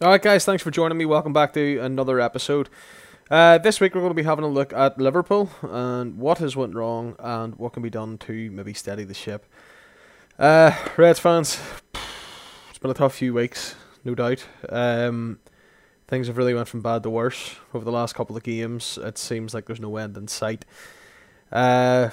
All right, guys, thanks for joining me. Welcome back to another episode. Uh, this week we're going to be having a look at Liverpool and what has went wrong and what can be done to maybe steady the ship. Uh, Reds fans, it's been a tough few weeks, no doubt. Um, things have really went from bad to worse over the last couple of games. It seems like there's no end in sight. Uh,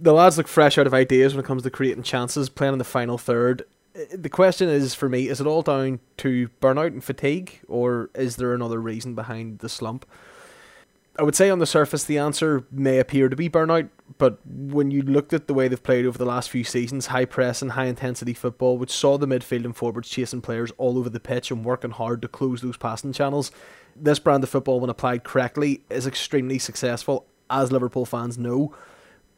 the lads look fresh out of ideas when it comes to creating chances, playing in the final third Uh, the question is for me: is it all down to burnout and fatigue, or is there another reason behind the slump? I would say on the surface the answer may appear to be burnout, but when you looked at the way they've played over the last few seasons, high press and high intensity football, which saw the midfield and forwards chasing players all over the pitch and working hard to close those passing channels, this brand of football, when applied correctly, is extremely successful, as Liverpool fans know.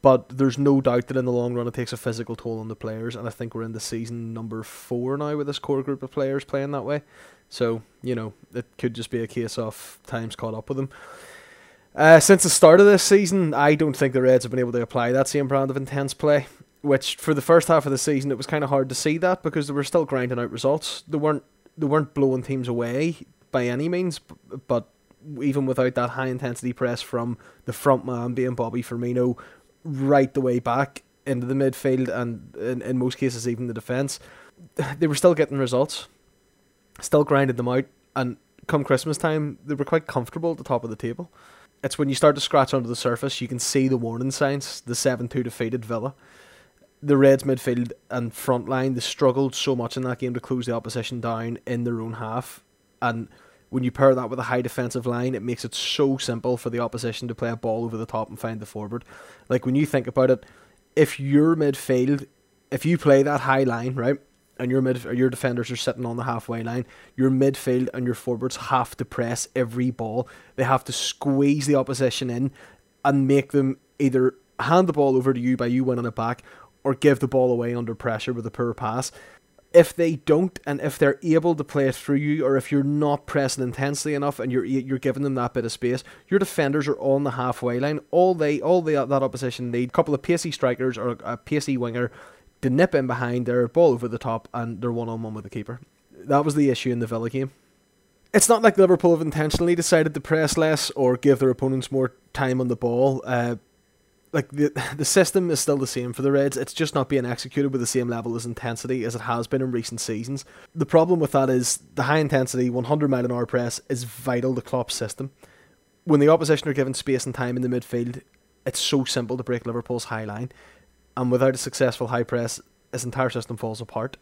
But there's no doubt that in the long run it takes a physical toll on the players, and I think we're in the season number four now with this core group of players playing that way. So you know it could just be a case of times caught up with them. Uh, since the start of this season, I don't think the Reds have been able to apply that same brand of intense play. Which for the first half of the season, it was kind of hard to see that because they were still grinding out results. They weren't they weren't blowing teams away by any means, but even without that high intensity press from the front man being Bobby Firmino, right the way back into the midfield and in, in most cases even the defence, they were still getting results, still grinding them out, and come Christmas time, they were quite comfortable at the top of the table. It's when you start to scratch under the surface, you can see the warning signs. The 7 2 defeated Villa. The Reds midfield and front line, they struggled so much in that game to close the opposition down in their own half. And when you pair that with a high defensive line, it makes it so simple for the opposition to play a ball over the top and find the forward. Like when you think about it, if your midfield, if you play that high line, right, and your mid your defenders are sitting on the halfway line, your midfield and your forwards have to press every ball. They have to squeeze the opposition in and make them either hand the ball over to you by you winning it back or give the ball away under pressure with a poor pass if they don't and if they're able to play it through you or if you're not pressing intensely enough and you're you're giving them that bit of space your defenders are on the halfway line. All they all that opposition need a couple of pacey strikers or a pacey winger to nip in behind their ball over the top and they're one on one with the keeper. That was the issue in the Villa game. It's not like Liverpool have intentionally decided to press less or give their opponents more time on the ball. Uh, like the the system is still the same for the Reds. It's just not being executed with the same level of intensity as it has been in recent seasons. The problem with that is the high intensity 100 mile an hour press is vital to Klopp's system. When the opposition are given space and time in the midfield, it's so simple to break Liverpool's high line, and without a successful high press, his entire system falls apart.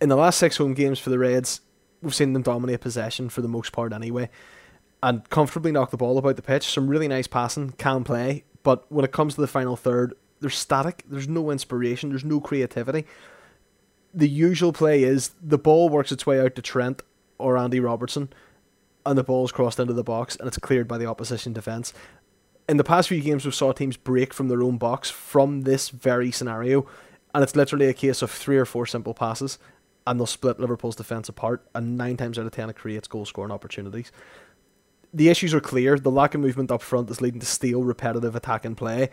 In the last six home games for the Reds, we've seen them dominate possession for the most part anyway, and comfortably knock the ball about the pitch. Some really nice passing, can play, but when it comes to the final third, they're static. There's no inspiration. There's no creativity. The usual play is the ball works its way out to Trent or Andy Robertson, and the ball's crossed into the box and it's cleared by the opposition defence. In the past few games, we've saw teams break from their own box from this very scenario, and it's literally a case of three or four simple passes, and they'll split Liverpool's defence apart, and nine times out of ten, it creates goal scoring opportunities the issues are clear. The lack of movement up front is leading to stale, repetitive attack and play.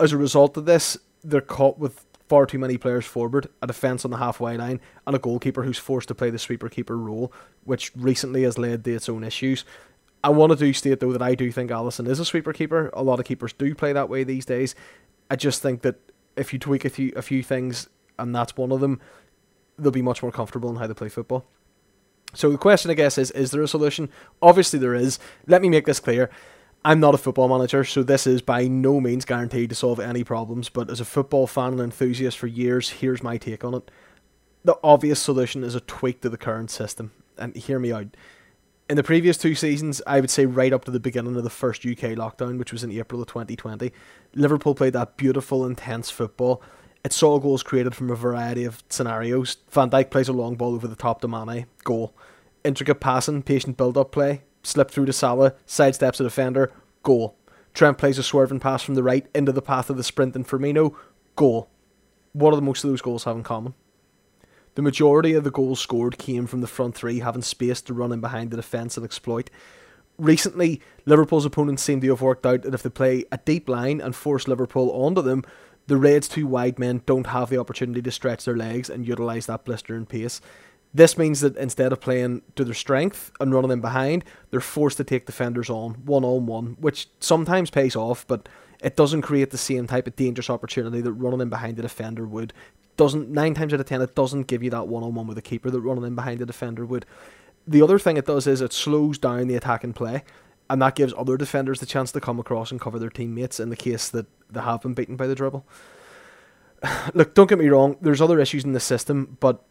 As a result of this, they're caught with far too many players forward, a defence on the halfway line, and a goalkeeper who's forced to play the sweeper keeper role, which recently has led to its own issues. I want to do state though that I do think Alisson is a sweeper keeper. A lot of keepers do play that way these days. I just think that if you tweak a few a few things, and that's one of them, they'll be much more comfortable in how they play football. So the question, I guess, is: Is there a solution? Obviously, there is. Let me make this clear. I'm not a football manager, so this is by no means guaranteed to solve any problems. But as a football fan and enthusiast for years, here's my take on it. The obvious solution is a tweak to the current system. And hear me out. In the previous two seasons, I would say right up to the beginning of the first UK lockdown, which was in April of 2020, Liverpool played that beautiful, intense football it saw goals created from a variety of scenarios. Van Dijk plays a long ball over the top to Mane, goal. Intricate passing, patient build-up play, slip through to Salah, sidesteps a defender, goal. Trent plays a swerving pass from the right into the path of the sprint and Firmino, goal. What do the most of those goals have in common? The majority of the goals scored came from the front three having space to run in behind the defence and exploit. Recently, Liverpool's opponents seem to have worked out that if they play a deep line and force Liverpool onto them, the Reds' two wide men don't have the opportunity to stretch their legs and utilise that blistering pace. This means that instead of playing to their strength and running them behind, they're forced to take defenders on one on one, which sometimes pays off, but it doesn't create the same type of dangerous opportunity that running in behind the defender would. Doesn't nine times out of ten it doesn't give you that one on one with a keeper that running in behind the defender would. The other thing it does is it slows down the attack attacking play, and that gives other defenders the chance to come across and cover their teammates in the case that they have been beaten by the dribble. Look, don't get me wrong. There's other issues in the system, but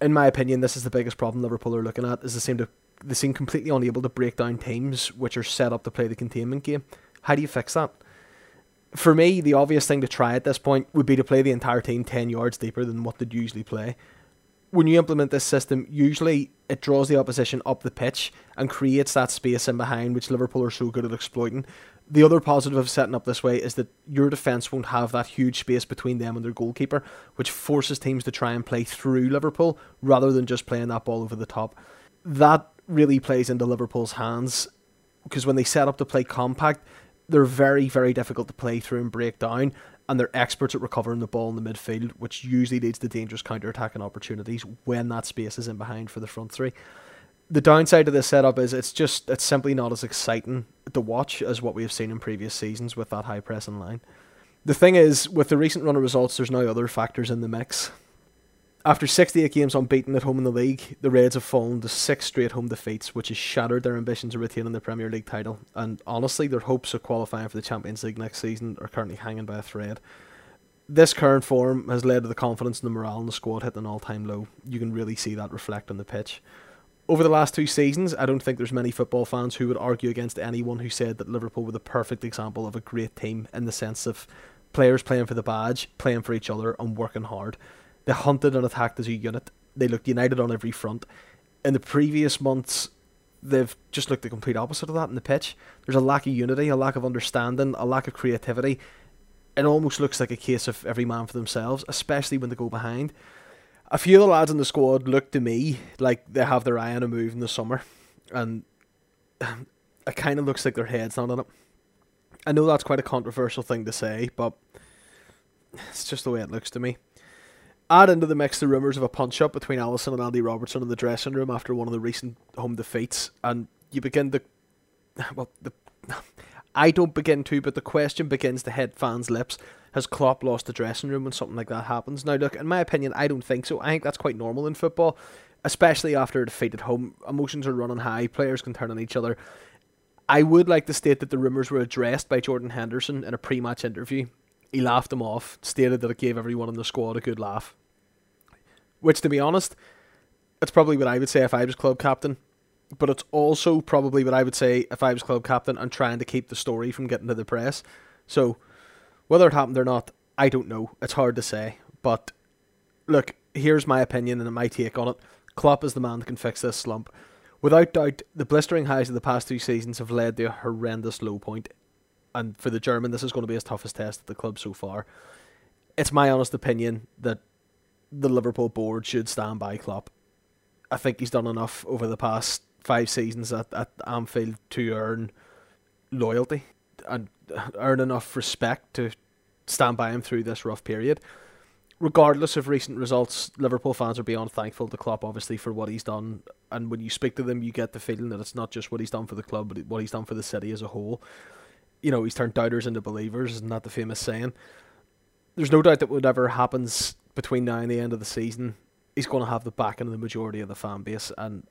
in my opinion, this is the biggest problem Liverpool are looking at. Is they seem to they seem completely unable to break down teams which are set up to play the containment game. How do you fix that? For me, the obvious thing to try at this point would be to play the entire team ten yards deeper than what they'd usually play. When you implement this system, usually it draws the opposition up the pitch and creates that space in behind, which Liverpool are so good at exploiting. The other positive of setting up this way is that your defence won't have that huge space between them and their goalkeeper, which forces teams to try and play through Liverpool rather than just playing that ball over the top. That really plays into Liverpool's hands because when they set up to play compact, they're very, very difficult to play through and break down, and they're experts at recovering the ball in the midfield, which usually leads to dangerous counter attacking opportunities when that space is in behind for the front three the downside of this setup is it's just it's simply not as exciting to watch as what we have seen in previous seasons with that high pressing line. The thing is, with the recent run of results, there's now other factors in the mix. After 68 games unbeaten at home in the league, the Reds have fallen to six straight home defeats, which has shattered their ambitions of retaining the Premier League title. And honestly, their hopes of qualifying for the Champions League next season are currently hanging by a thread. This current form has led to the confidence and the morale in the squad hitting an all time low. You can really see that reflect on the pitch over the last two seasons, I don't think there's many football fans who would argue against anyone who said that Liverpool were the perfect example of a great team in the sense of players playing for the badge, playing for each other, and working hard. They hunted and attacked as a unit. They looked united on every front. In the previous months, they've just looked the complete opposite of that in the pitch. There's a lack of unity, a lack of understanding, a lack of creativity. It almost looks like a case of every man for themselves, especially when they go behind a few of the lads in the squad look to me like they have their eye on a move in the summer, and it kind of looks like their head's not on it. I know that's quite a controversial thing to say, but it's just the way it looks to me. Add into the mix the rumours of a punch up between Alisson and Andy Robertson in the dressing room after one of the recent home defeats, and you begin to. Well, the, I don't begin to, but the question begins to hit fans' lips has Klopp lost the dressing room when something like that happens? Now, look, in my opinion, I don't think so. I think that's quite normal in football, especially after a defeat at home. Emotions are running high, players can turn on each other. I would like to state that the rumours were addressed by Jordan Henderson in a pre match interview. He laughed them off, stated that it gave everyone in the squad a good laugh. Which, to be honest, it's probably what I would say if I was club captain. But it's also probably what I would say if I was club captain and trying to keep the story from getting to the press. So, whether it happened or not, I don't know. It's hard to say. But look, here's my opinion and my take on it. Klopp is the man that can fix this slump. Without doubt, the blistering highs of the past two seasons have led to a horrendous low point, and for the German, this is going to be his toughest test at the club so far. It's my honest opinion that the Liverpool board should stand by Klopp. I think he's done enough over the past five seasons at, at Anfield to earn loyalty and earn enough respect to stand by him through this rough period. Regardless of recent results, Liverpool fans are beyond thankful to Klopp, obviously, for what he's done. And when you speak to them, you get the feeling that it's not just what he's done for the club, but what he's done for the city as a whole. You know, he's turned doubters into believers, isn't that the famous saying? There's no doubt that whatever happens between now and the end of the season, he's going to have the backing of the majority of the fan base, and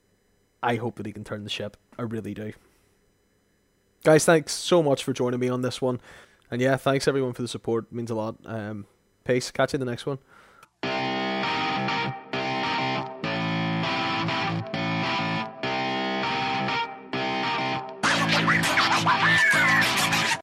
I hope that he can turn the ship. I really do. Guys, thanks so much for joining me on this one. And yeah, thanks everyone for the support. It means a lot. Um, peace. Catch you in the next one.